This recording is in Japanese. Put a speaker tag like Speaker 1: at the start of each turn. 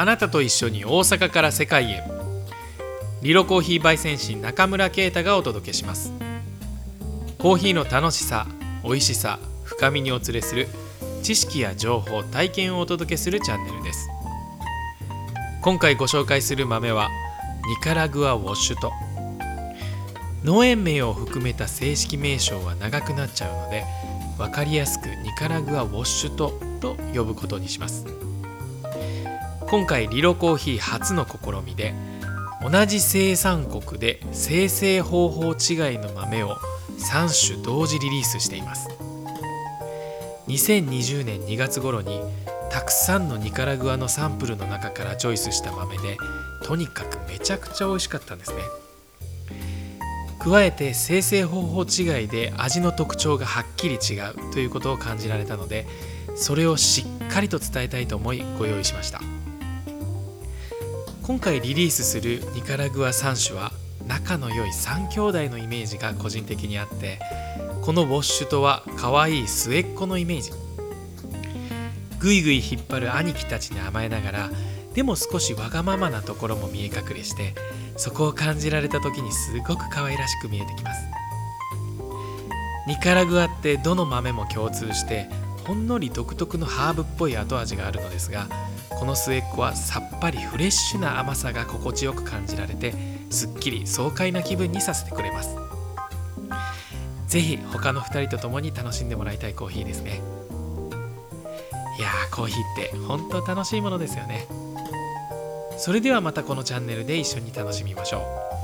Speaker 1: あなたと一緒に大阪から世界へ。リロコーヒー焙煎士中村啓太がお届けします。コーヒーの楽しさ美味しさ深みにお連れする知識や情報体験をお届けするチャンネルです。今回ご紹介する豆はニカラグアウォッシュと。農園名を含めた正式名称は長くなっちゃうので分かりやすくニカラグアウォッシュとと呼ぶことにします。今回リロコーヒー初の試みで同じ生産国で生成方法違いの豆を3種同時リリースしています。2020年2月頃にたくさんのニカラグアのサンプルの中からチョイスした豆でとにかくめちゃくちゃ美味しかったんですね。加えて生成方法違いで味の特徴がはっきり違うということを感じられたのでそれをしっかりと伝えたいと思いご用意しました。今回リリースするニカラグア3種は仲の良い3兄弟のイメージが個人的にあってこのウォッシュとは可愛い末っ子のイメージ。ぐいぐい引っ張る兄貴たちに甘えながらでも少しわがままなところも見え隠れしてそこを感じられた時にすごく可愛らしく見えてきます。ニカラグアってどの豆も共通してほんのり独特のハーブっぽい後味があるのですがこの末っ子はさっぱりフレッシュな甘さが心地よく感じられてすっきり爽快な気分にさせてくれます。是非他の2人と共に楽しんでもらいたいコーヒーですね。いやーコーヒーって本当楽しいものですよね。それではまたこのチャンネルで一緒に楽しみましょう。